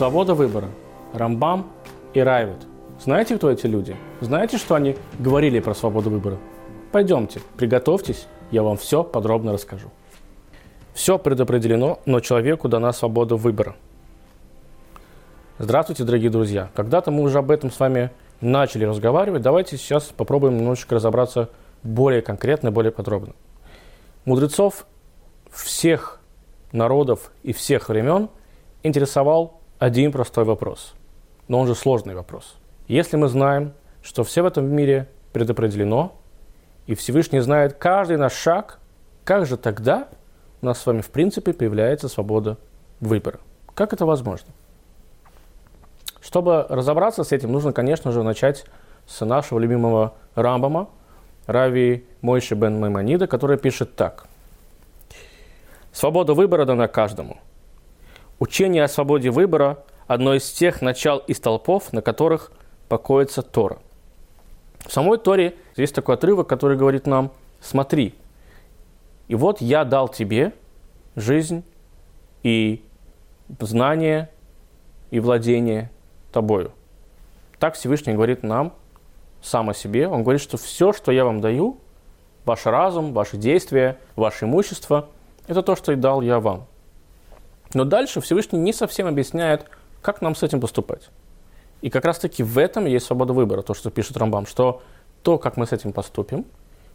Свобода выбора. Рамбам и Райвет. Знаете, кто эти люди? Знаете, что они говорили про свободу выбора? Пойдемте, приготовьтесь, я вам все подробно расскажу. Все предопределено, но человеку дана свобода выбора. Здравствуйте, дорогие друзья. Когда-то мы уже об этом с вами начали разговаривать. Давайте сейчас попробуем немножечко разобраться более конкретно, более подробно. Мудрецов всех народов и всех времен интересовал один простой вопрос. Но он же сложный вопрос. Если мы знаем, что все в этом мире предопределено, и Всевышний знает каждый наш шаг, как же тогда у нас с вами в принципе появляется свобода выбора? Как это возможно? Чтобы разобраться с этим, нужно, конечно же, начать с нашего любимого Рамбама, Рави Мойши бен Маймонида, который пишет так. Свобода выбора дана каждому. Учение о свободе выбора – одно из тех начал и столпов, на которых покоится Тора. В самой Торе есть такой отрывок, который говорит нам «Смотри, и вот я дал тебе жизнь и знание и владение тобою». Так Всевышний говорит нам сам о себе. Он говорит, что все, что я вам даю, ваш разум, ваши действия, ваше имущество, это то, что и дал я вам. Но дальше Всевышний не совсем объясняет, как нам с этим поступать. И как раз-таки в этом есть свобода выбора, то, что пишет Рамбам, что то, как мы с этим поступим,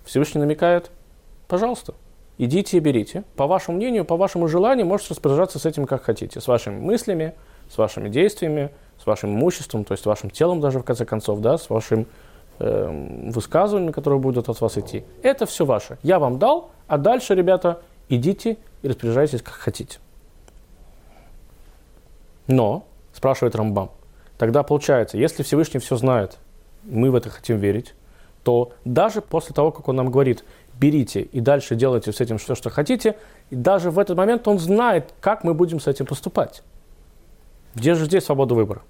Всевышний намекает, пожалуйста, идите и берите. По вашему мнению, по вашему желанию, можете распоряжаться с этим как хотите, с вашими мыслями, с вашими действиями, с вашим имуществом, то есть вашим телом даже в конце концов, да, с вашим э, высказываниями, которые будут от вас идти. Это все ваше. Я вам дал, а дальше, ребята, идите и распоряжайтесь как хотите. Но, спрашивает Рамбам, тогда получается, если Всевышний все знает, мы в это хотим верить, то даже после того, как он нам говорит, берите и дальше делайте с этим все, что хотите, и даже в этот момент он знает, как мы будем с этим поступать. Где же здесь свобода выбора?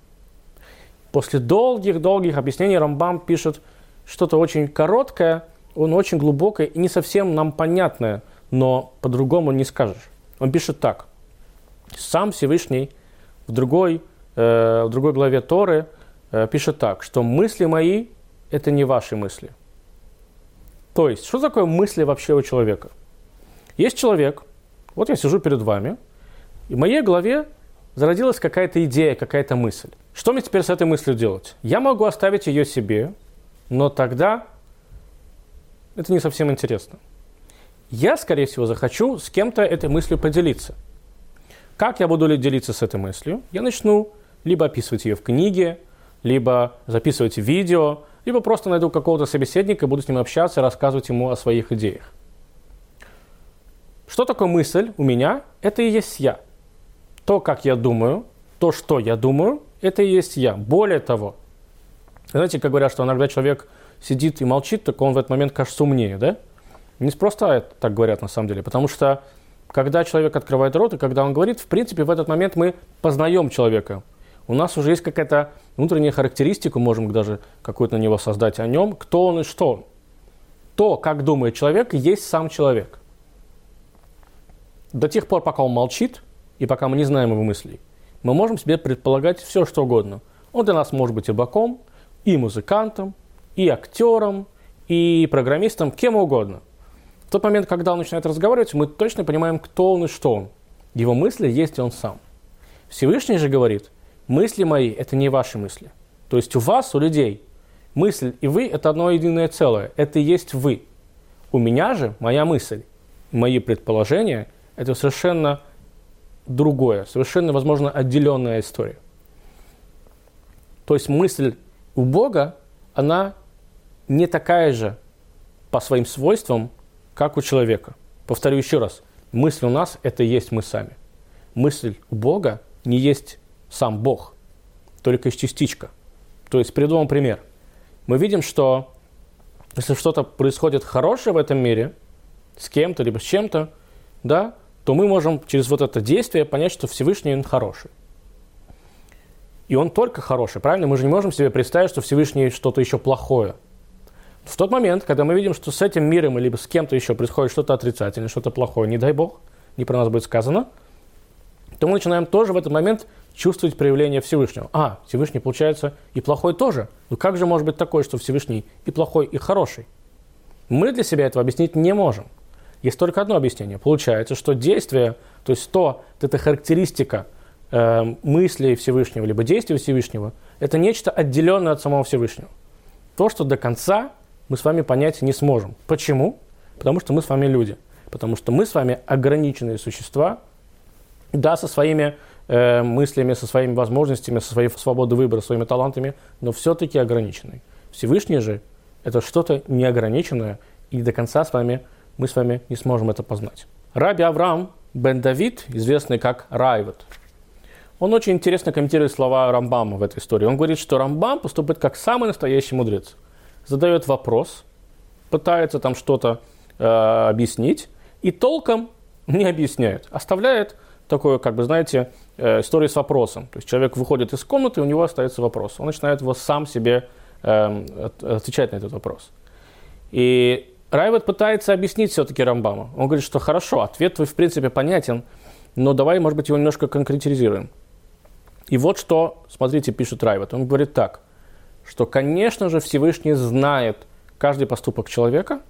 После долгих-долгих объяснений Рамбам пишет что-то очень короткое, он очень глубокое и не совсем нам понятное, но по-другому не скажешь. Он пишет так. Сам Всевышний в другой, э, в другой главе Торы э, пишет так, что мысли мои – это не ваши мысли. То есть, что такое мысли вообще у человека? Есть человек, вот я сижу перед вами, и в моей голове зародилась какая-то идея, какая-то мысль. Что мне теперь с этой мыслью делать? Я могу оставить ее себе, но тогда это не совсем интересно. Я, скорее всего, захочу с кем-то этой мыслью поделиться – как я буду делиться с этой мыслью? Я начну либо описывать ее в книге, либо записывать видео, либо просто найду какого-то собеседника буду с ним общаться, рассказывать ему о своих идеях. Что такое мысль у меня? Это и есть я. То, как я думаю, то, что я думаю, это и есть я. Более того, знаете, как говорят, что иногда человек сидит и молчит, так он в этот момент кажется умнее, да? Не спроста так говорят на самом деле, потому что когда человек открывает рот и когда он говорит, в принципе, в этот момент мы познаем человека. У нас уже есть какая-то внутренняя характеристика, можем даже какую-то на него создать о нем, кто он и что. То, как думает человек, есть сам человек. До тех пор, пока он молчит, и пока мы не знаем его мыслей, мы можем себе предполагать все, что угодно. Он для нас может быть и боком, и музыкантом, и актером, и программистом, кем угодно – в тот момент, когда он начинает разговаривать, мы точно понимаем, кто он и что он. Его мысли есть он сам. Всевышний же говорит, мысли мои – это не ваши мысли. То есть у вас, у людей, мысль и вы – это одно единое целое. Это и есть вы. У меня же моя мысль, мои предположения – это совершенно другое, совершенно, возможно, отделенная история. То есть мысль у Бога, она не такая же по своим свойствам, как у человека. Повторю еще раз. Мысль у нас – это есть мы сами. Мысль у Бога не есть сам Бог, только есть частичка. То есть, приведу вам пример. Мы видим, что если что-то происходит хорошее в этом мире, с кем-то, либо с чем-то, да, то мы можем через вот это действие понять, что Всевышний он хороший. И он только хороший, правильно? Мы же не можем себе представить, что Всевышний что-то еще плохое – в тот момент, когда мы видим, что с этим миром или с кем-то еще происходит что-то отрицательное, что-то плохое, не дай бог, не про нас будет сказано, то мы начинаем тоже в этот момент чувствовать проявление Всевышнего. А, Всевышний, получается, и плохой тоже. Ну как же может быть такое, что Всевышний и плохой, и хороший? Мы для себя этого объяснить не можем. Есть только одно объяснение. Получается, что действие, то есть то, вот эта характеристика э, мысли Всевышнего, либо действия Всевышнего, это нечто отделенное от самого Всевышнего. То, что до конца мы с вами понять не сможем. Почему? Потому что мы с вами люди. Потому что мы с вами ограниченные существа, да, со своими э, мыслями, со своими возможностями, со своей свободой выбора, своими талантами, но все-таки ограниченные. Всевышний же – это что-то неограниченное, и до конца с вами мы с вами не сможем это познать. Раби Авраам бен Давид, известный как Райвет, он очень интересно комментирует слова Рамбама в этой истории. Он говорит, что Рамбам поступает как самый настоящий мудрец. Задает вопрос, пытается там что-то э, объяснить, и толком не объясняет. Оставляет такое, как бы, знаете, э, историю с вопросом. То есть человек выходит из комнаты, у него остается вопрос. Он начинает его сам себе э, отвечать на этот вопрос. И Райвет пытается объяснить все-таки Рамбама. Он говорит, что хорошо, ответ твой в принципе понятен, но давай, может быть, его немножко конкретизируем. И вот что, смотрите, пишет Райвет. Он говорит так, что, конечно же, Всевышний знает каждый поступок человека,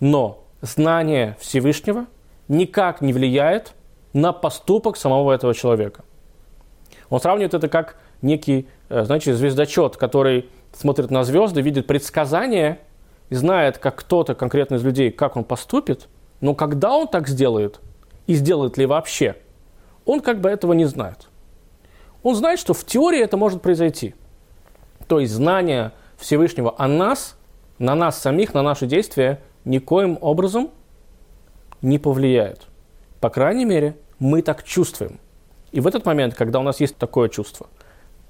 но знание Всевышнего никак не влияет на поступок самого этого человека. Он сравнивает это как некий, э, знаете, звездочет, который смотрит на звезды, видит предсказания и знает, как кто-то конкретно из людей, как он поступит, но когда он так сделает, и сделает ли вообще, он как бы этого не знает. Он знает, что в теории это может произойти. То есть знание Всевышнего о нас, на нас самих, на наши действия никоим образом не повлияет. По крайней мере, мы так чувствуем. И в этот момент, когда у нас есть такое чувство,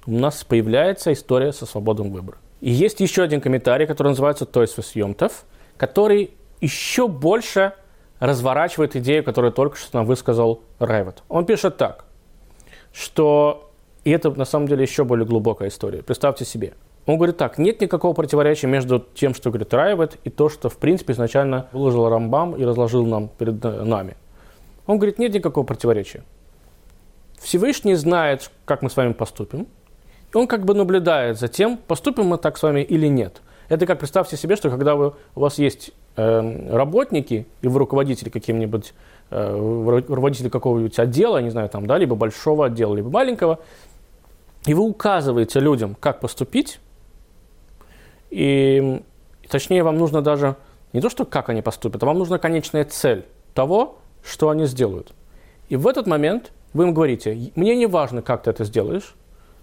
у нас появляется история со свободным выбором. И есть еще один комментарий, который называется «Тойсвес Йомтов», который еще больше разворачивает идею, которую только что нам высказал Райвет. Он пишет так, что, и это на самом деле еще более глубокая история, представьте себе. Он говорит так, нет никакого противоречия между тем, что говорит Райвет, и то, что в принципе изначально выложил Рамбам и разложил нам перед нами. Он говорит, нет никакого противоречия. Всевышний знает, как мы с вами поступим, он как бы наблюдает за тем, поступим мы так с вами или нет. Это как представьте себе, что когда вы, у вас есть э, работники, и вы руководители каким-нибудь, э, руководитель какого-нибудь отдела, не знаю, там, да, либо большого отдела, либо маленького, и вы указываете людям, как поступить, и, точнее, вам нужно даже не то, что как они поступят, а вам нужна конечная цель того, что они сделают. И в этот момент вы им говорите, мне не важно, как ты это сделаешь,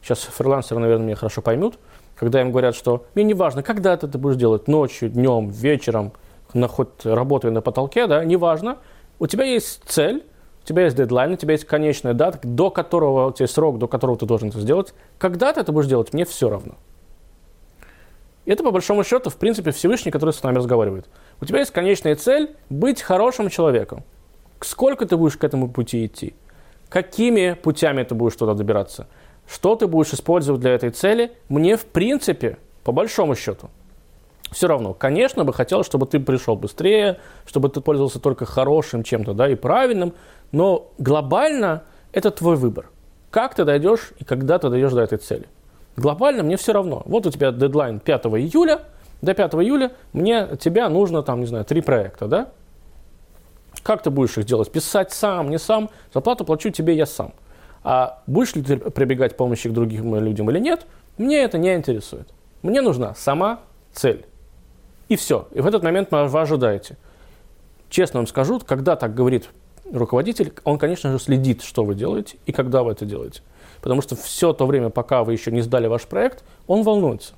сейчас фрилансеры, наверное, меня хорошо поймут, когда им говорят, что мне не важно, когда ты это будешь делать, ночью, днем, вечером, на, хоть работая на потолке, да, неважно, у тебя есть цель, у тебя есть дедлайн, у тебя есть конечная дата, до которого у тебя есть срок, до которого ты должен это сделать. Когда ты это будешь делать, мне все равно. И это, по большому счету, в принципе, Всевышний, который с нами разговаривает. У тебя есть конечная цель – быть хорошим человеком. Сколько ты будешь к этому пути идти? Какими путями ты будешь туда добираться? Что ты будешь использовать для этой цели? Мне, в принципе, по большому счету, все равно. Конечно, бы хотелось, чтобы ты пришел быстрее, чтобы ты пользовался только хорошим чем-то, да, и правильным, но глобально это твой выбор. Как ты дойдешь и когда ты дойдешь до этой цели. Глобально мне все равно. Вот у тебя дедлайн 5 июля, до 5 июля мне тебя нужно, там, не знаю, три проекта, да? Как ты будешь их делать? Писать сам, не сам? Зарплату плачу тебе я сам. А будешь ли ты прибегать к помощи к другим людям или нет, мне это не интересует. Мне нужна сама цель. И все. И в этот момент вы ожидаете. Честно вам скажу, когда так говорит руководитель, он, конечно же, следит, что вы делаете и когда вы это делаете. Потому что все то время, пока вы еще не сдали ваш проект, он волнуется.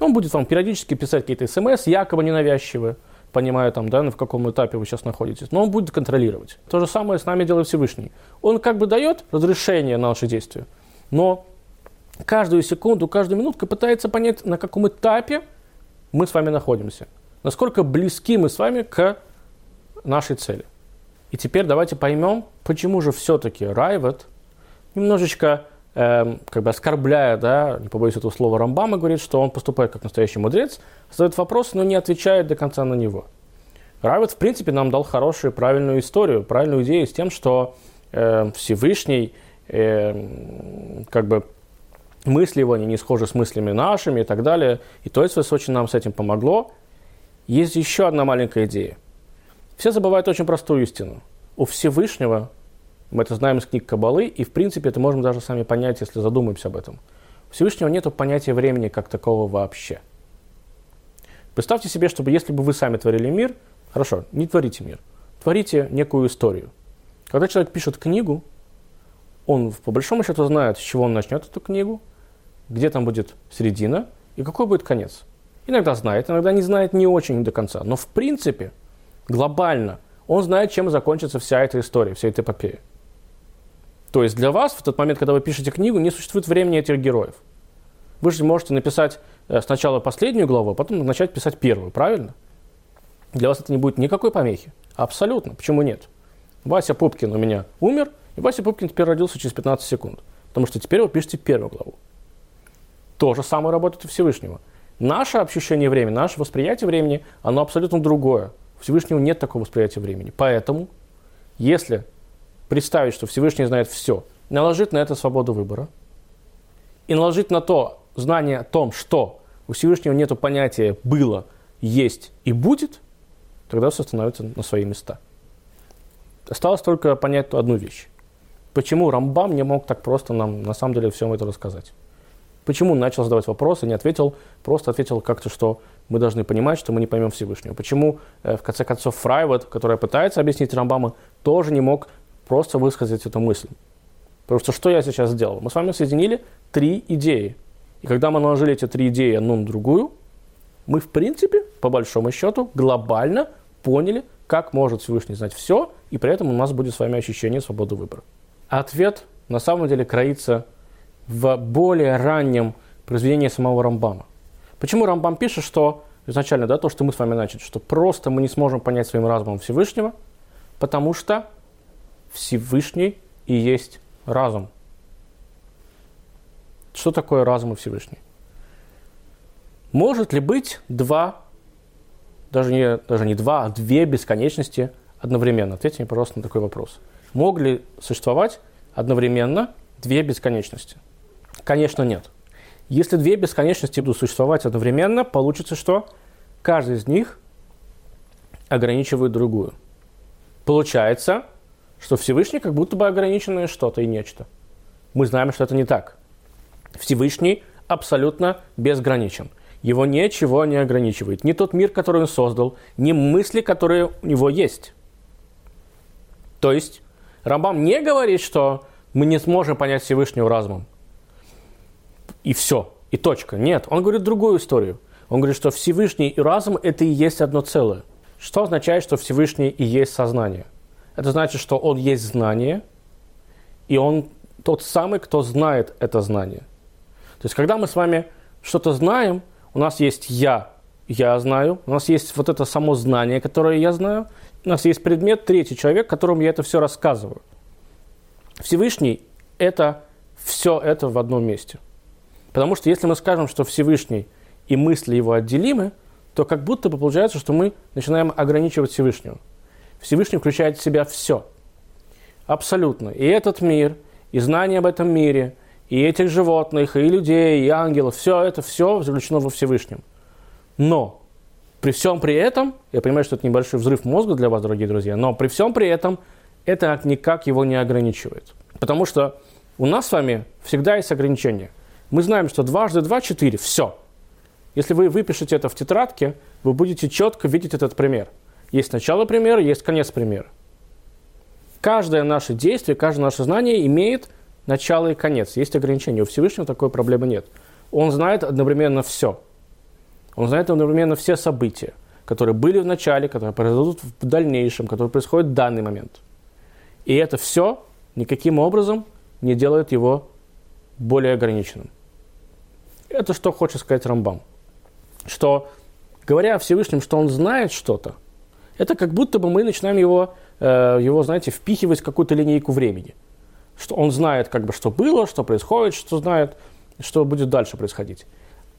Он будет вам периодически писать какие-то смс, якобы ненавязчивые, понимая там, да, в каком этапе вы сейчас находитесь, но он будет контролировать. То же самое с нами делает Всевышний. Он как бы дает разрешение на наши действия, но каждую секунду, каждую минутку пытается понять, на каком этапе мы с вами находимся, насколько близки мы с вами к нашей цели. И теперь давайте поймем, почему же все-таки Райвет немножечко Эм, как бы оскорбляя, да, не побоюсь этого слова, Рамбама, говорит, что он поступает как настоящий мудрец, задает вопрос, но не отвечает до конца на него. Равет, в принципе, нам дал хорошую, правильную историю, правильную идею с тем, что э, Всевышний э, как бы мысли его, они не схожи с мыслями нашими и так далее. И то есть очень нам с этим помогло. Есть еще одна маленькая идея. Все забывают очень простую истину. У Всевышнего, мы это знаем из книг Кабалы, и в принципе это можем даже сами понять, если задумаемся об этом. У Всевышнего нет понятия времени как такого вообще. Представьте себе, чтобы если бы вы сами творили мир, хорошо, не творите мир, творите некую историю. Когда человек пишет книгу, он по большому счету знает, с чего он начнет эту книгу, где там будет середина и какой будет конец. Иногда знает, иногда не знает не очень до конца. Но в принципе, глобально, он знает, чем закончится вся эта история, вся эта эпопея. То есть для вас в тот момент, когда вы пишете книгу, не существует времени этих героев. Вы же можете написать э, сначала последнюю главу, а потом начать писать первую, правильно? Для вас это не будет никакой помехи. Абсолютно. Почему нет? Вася Пупкин у меня умер, и Вася Пупкин теперь родился через 15 секунд. Потому что теперь вы пишете первую главу. То же самое работает у Всевышнего. Наше ощущение времени, наше восприятие времени, оно абсолютно другое. У Всевышнего нет такого восприятия времени. Поэтому, если представить, что Всевышний знает все, наложить на это свободу выбора, и наложить на то знание о том, что у Всевышнего нет понятия «было», «есть» и «будет», тогда все становится на свои места. Осталось только понять одну вещь. Почему Рамбам не мог так просто нам на самом деле всем это рассказать? Почему начал задавать вопросы, не ответил, просто ответил как-то, что мы должны понимать, что мы не поймем Всевышнего. Почему, э, в конце концов, Фрайвот, который пытается объяснить Рамбама, тоже не мог просто высказать эту мысль. Потому что что я сейчас сделал? Мы с вами соединили три идеи. И когда мы наложили эти три идеи одну на другую, мы, в принципе, по большому счету, глобально поняли, как может Всевышний знать все, и при этом у нас будет с вами ощущение свободы выбора. Ответ на самом деле кроится в более раннем произведении самого Рамбама. Почему Рамбам пишет, что изначально, да, то, что мы с вами начали, что просто мы не сможем понять своим разумом Всевышнего, потому что Всевышний и есть разум. Что такое разум и Всевышний? Может ли быть два, даже не, даже не два, а две бесконечности одновременно? Ответьте мне, пожалуйста, на такой вопрос. Мог ли существовать одновременно две бесконечности? Конечно, нет. Если две бесконечности будут существовать одновременно, получится что? Каждый из них ограничивает другую. Получается, что Всевышний как будто бы ограниченное что-то и нечто. Мы знаем, что это не так. Всевышний абсолютно безграничен. Его ничего не ограничивает. Ни тот мир, который он создал, ни мысли, которые у него есть. То есть Рамбам не говорит, что мы не сможем понять Всевышнего разумом. И все, и точка. Нет, он говорит другую историю. Он говорит, что Всевышний и разум – это и есть одно целое. Что означает, что Всевышний и есть сознание? Это значит, что он есть знание, и он тот самый, кто знает это знание. То есть, когда мы с вами что-то знаем, у нас есть «я», «я знаю», у нас есть вот это само знание, которое я знаю, у нас есть предмет, третий человек, которому я это все рассказываю. Всевышний – это все это в одном месте. Потому что если мы скажем, что Всевышний и мысли его отделимы, то как будто бы получается, что мы начинаем ограничивать Всевышнего. Всевышний включает в себя все. Абсолютно. И этот мир, и знание об этом мире, и этих животных, и людей, и ангелов, все это, все заключено во Всевышнем. Но при всем при этом, я понимаю, что это небольшой взрыв мозга для вас, дорогие друзья, но при всем при этом это никак его не ограничивает. Потому что у нас с вами всегда есть ограничения. Мы знаем, что дважды два – четыре. Все. Если вы выпишете это в тетрадке, вы будете четко видеть этот пример. Есть начало примера, есть конец примера. Каждое наше действие, каждое наше знание имеет начало и конец. Есть ограничения. У Всевышнего такой проблемы нет. Он знает одновременно все – он знает одновременно все события, которые были в начале, которые произойдут в дальнейшем, которые происходят в данный момент. И это все никаким образом не делает его более ограниченным. Это что хочет сказать Рамбам. Что, говоря о Всевышнем, что он знает что-то, это как будто бы мы начинаем его, э, его знаете, впихивать в какую-то линейку времени. Что он знает, как бы, что было, что происходит, что знает, что будет дальше происходить.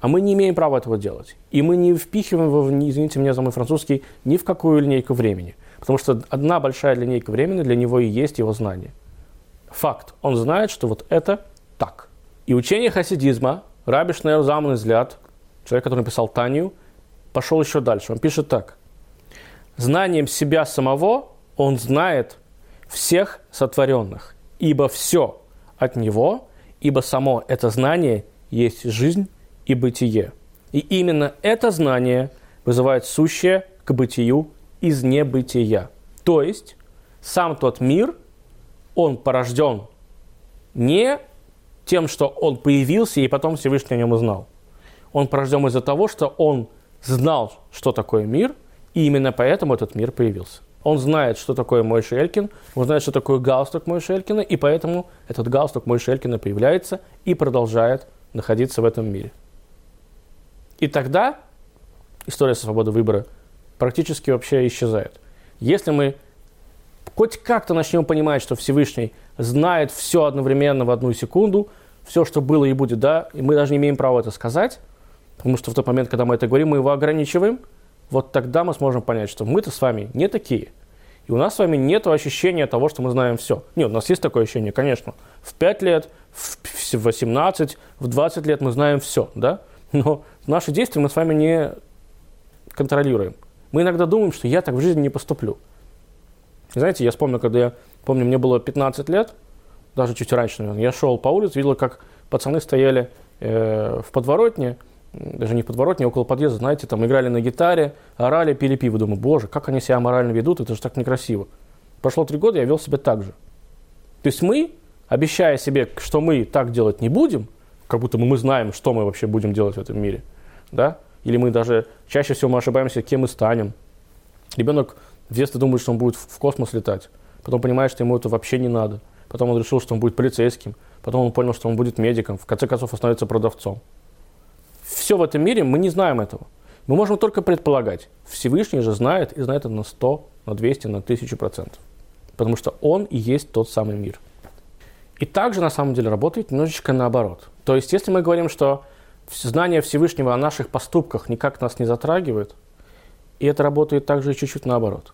А мы не имеем права этого делать. И мы не впихиваем его, извините меня за мой французский, ни в какую линейку времени. Потому что одна большая линейка времени для него и есть его знание. Факт. Он знает, что вот это так. И учение хасидизма, Раби Шнейл Заман взгляд, человек, который написал Танию, пошел еще дальше. Он пишет так. Знанием себя самого он знает всех сотворенных, ибо все от него, ибо само это знание есть жизнь и бытие. И именно это знание вызывает сущее к бытию из небытия. То есть сам тот мир, он порожден не тем, что он появился и потом Всевышний о нем узнал. Он порожден из-за того, что он знал, что такое мир, и именно поэтому этот мир появился. Он знает, что такое Мой Элькин, он знает, что такое галстук Мой Элькина, и поэтому этот галстук Мой Элькина появляется и продолжает находиться в этом мире. И тогда история свободы выбора практически вообще исчезает. Если мы хоть как-то начнем понимать, что Всевышний знает все одновременно в одну секунду, все, что было и будет, да, и мы даже не имеем права это сказать, потому что в тот момент, когда мы это говорим, мы его ограничиваем, вот тогда мы сможем понять, что мы-то с вами не такие. И у нас с вами нет ощущения того, что мы знаем все. Нет, у нас есть такое ощущение, конечно. В 5 лет, в 18, в 20 лет мы знаем все, да? Но наши действия мы с вами не контролируем. Мы иногда думаем, что я так в жизни не поступлю. Знаете, я вспомнил, когда я, помню, мне было 15 лет, даже чуть раньше, наверное, я шел по улице, видел, как пацаны стояли э, в подворотне, даже не в подворотне, около подъезда, знаете, там играли на гитаре, орали, пили пиво. Думаю, боже, как они себя морально ведут, это же так некрасиво. Прошло три года, я вел себя так же. То есть мы, обещая себе, что мы так делать не будем, как будто мы знаем, что мы вообще будем делать в этом мире, да, или мы даже, чаще всего мы ошибаемся, кем мы станем. Ребенок в детстве думает, что он будет в космос летать, потом понимает, что ему это вообще не надо, потом он решил, что он будет полицейским, потом он понял, что он будет медиком, в конце концов он становится продавцом все в этом мире, мы не знаем этого. Мы можем только предполагать. Всевышний же знает, и знает это на 100, на 200, на 1000 процентов. Потому что Он и есть тот самый мир. И также на самом деле работает немножечко наоборот. То есть, если мы говорим, что знание Всевышнего о наших поступках никак нас не затрагивает, и это работает также и чуть-чуть наоборот.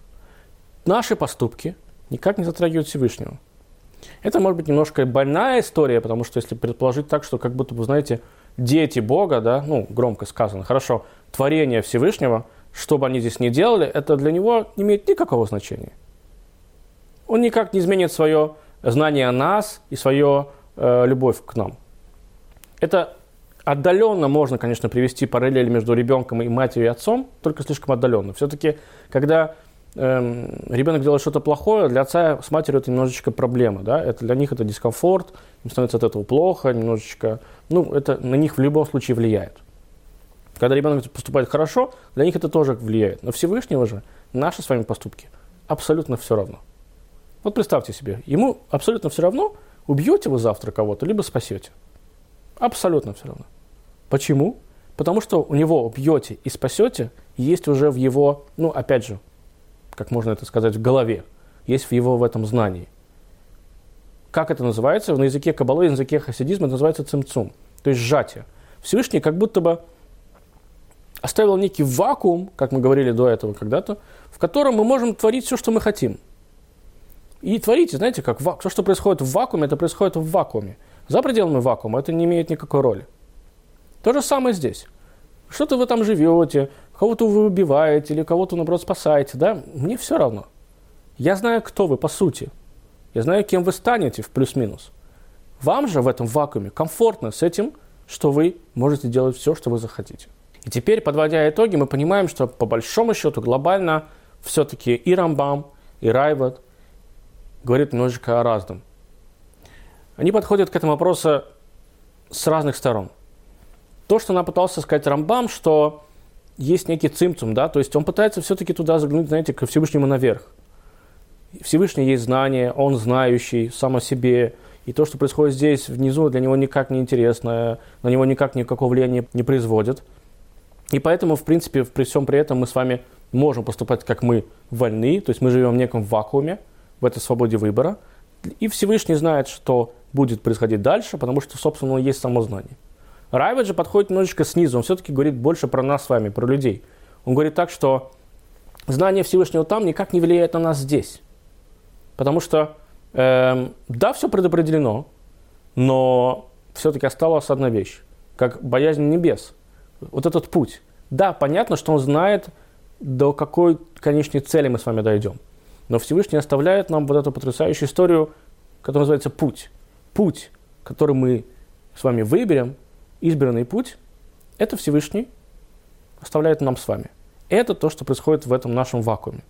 Наши поступки никак не затрагивают Всевышнего. Это может быть немножко больная история, потому что если предположить так, что как будто бы, знаете, дети Бога, да, ну, громко сказано, хорошо, творение Всевышнего, что бы они здесь ни делали, это для него не имеет никакого значения. Он никак не изменит свое знание о нас и свою э, любовь к нам. Это отдаленно можно, конечно, привести параллель между ребенком и матерью и отцом, только слишком отдаленно. Все-таки, когда эм, ребенок делает что-то плохое, для отца с матерью это немножечко проблема, да, это для них это дискомфорт, им становится от этого плохо, немножечко, ну, это на них в любом случае влияет. Когда ребенок поступает хорошо, для них это тоже влияет. Но Всевышнего же наши с вами поступки абсолютно все равно. Вот представьте себе, ему абсолютно все равно, убьете вы завтра кого-то, либо спасете. Абсолютно все равно. Почему? Потому что у него убьете и спасете, есть уже в его, ну, опять же, как можно это сказать, в голове, есть в его в этом знании. Как это называется? На языке кабалы, на языке хасидизма это называется цимцум, то есть сжатие. Всевышний как будто бы оставил некий вакуум, как мы говорили до этого когда-то, в котором мы можем творить все, что мы хотим. И творите, знаете, как все, что происходит в вакууме, это происходит в вакууме. За пределами вакуума это не имеет никакой роли. То же самое здесь. Что-то вы там живете, кого-то вы убиваете или кого-то, наоборот, спасаете, да? Мне все равно. Я знаю, кто вы по сути. Я знаю, кем вы станете в плюс-минус. Вам же в этом вакууме комфортно с этим, что вы можете делать все, что вы захотите. И теперь, подводя итоги, мы понимаем, что по большому счету глобально все-таки и Рамбам, и Райват говорят немножечко о разном. Они подходят к этому вопросу с разных сторон. То, что нам пытался сказать Рамбам, что есть некий цимцум, да, то есть он пытается все-таки туда заглянуть, знаете, ко Всевышнему наверх. Всевышний есть знание, он знающий сам о себе, и то, что происходит здесь внизу, для него никак не интересно, на него никак никакого влияния не производит. И поэтому, в принципе, при всем при этом мы с вами можем поступать, как мы вольны, то есть мы живем в неком вакууме, в этой свободе выбора, и Всевышний знает, что будет происходить дальше, потому что, собственно, есть само знание. Райвед же подходит немножечко снизу, он все-таки говорит больше про нас с вами, про людей. Он говорит так, что знание Всевышнего там никак не влияет на нас здесь. Потому что Эм, да, все предопределено, но все-таки осталась одна вещь, как боязнь небес. Вот этот путь. Да, понятно, что он знает, до какой конечной цели мы с вами дойдем. Но Всевышний оставляет нам вот эту потрясающую историю, которая называется «Путь». Путь, который мы с вами выберем, избранный путь, это Всевышний оставляет нам с вами. Это то, что происходит в этом нашем вакууме.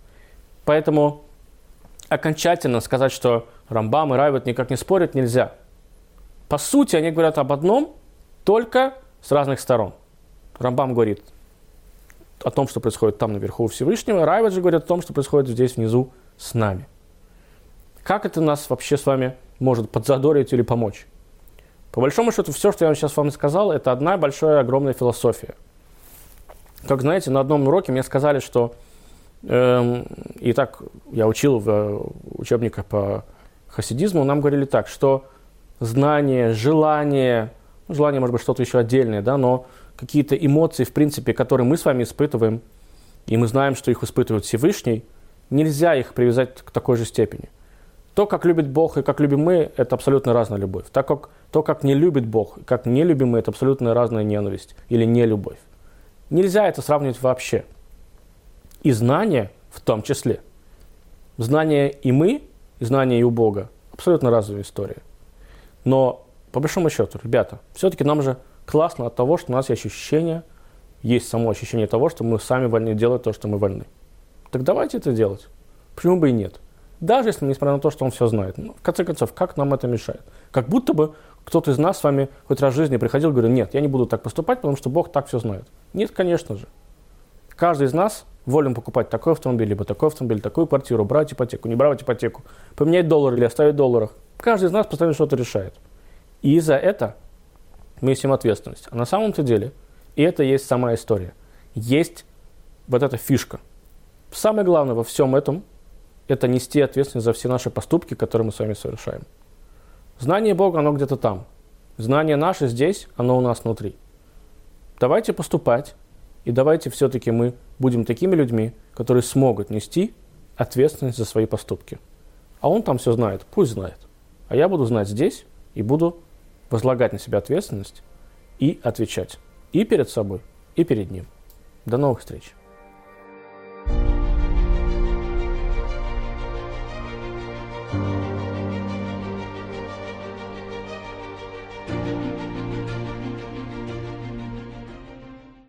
Поэтому окончательно сказать, что Рамбам и Райват никак не спорят, нельзя. По сути, они говорят об одном, только с разных сторон. Рамбам говорит о том, что происходит там наверху у Всевышнего, Райват же говорит о том, что происходит здесь внизу с нами. Как это нас вообще с вами может подзадорить или помочь? По большому счету, все, что я сейчас вам сказал, это одна большая, огромная философия. Как знаете, на одном уроке мне сказали, что эм, и так я учил в э, учебниках по хасидизму, нам говорили так, что знание, желание, ну, желание может быть что-то еще отдельное, да, но какие-то эмоции, в принципе, которые мы с вами испытываем, и мы знаем, что их испытывает Всевышний, нельзя их привязать к такой же степени. То, как любит Бог и как любим мы, это абсолютно разная любовь. Так как то, как не любит Бог, как не любим мы, это абсолютно разная ненависть или не любовь. Нельзя это сравнивать вообще. И знание в том числе. Знание и мы, и знание и у Бога абсолютно разная история. Но, по большому счету, ребята, все-таки нам же классно от того, что у нас есть ощущение, есть само ощущение того, что мы сами вольны делать то, что мы вольны. Так давайте это делать. Почему бы и нет? Даже если, несмотря на то, что он все знает. Ну, в конце концов, как нам это мешает? Как будто бы кто-то из нас с вами хоть раз в жизни приходил и говорил, нет, я не буду так поступать, потому что Бог так все знает. Нет, конечно же. Каждый из нас волен покупать такой автомобиль, либо такой автомобиль, такую квартиру, брать ипотеку, не брать ипотеку, поменять доллар или оставить в долларах. Каждый из нас постоянно что-то решает. И за это мы несем ответственность. А на самом-то деле, и это есть сама история, есть вот эта фишка. Самое главное во всем этом – это нести ответственность за все наши поступки, которые мы с вами совершаем. Знание Бога, оно где-то там. Знание наше здесь, оно у нас внутри. Давайте поступать, и давайте все-таки мы будем такими людьми, которые смогут нести ответственность за свои поступки. А он там все знает, пусть знает. А я буду знать здесь и буду возлагать на себя ответственность и отвечать и перед собой, и перед ним. До новых встреч!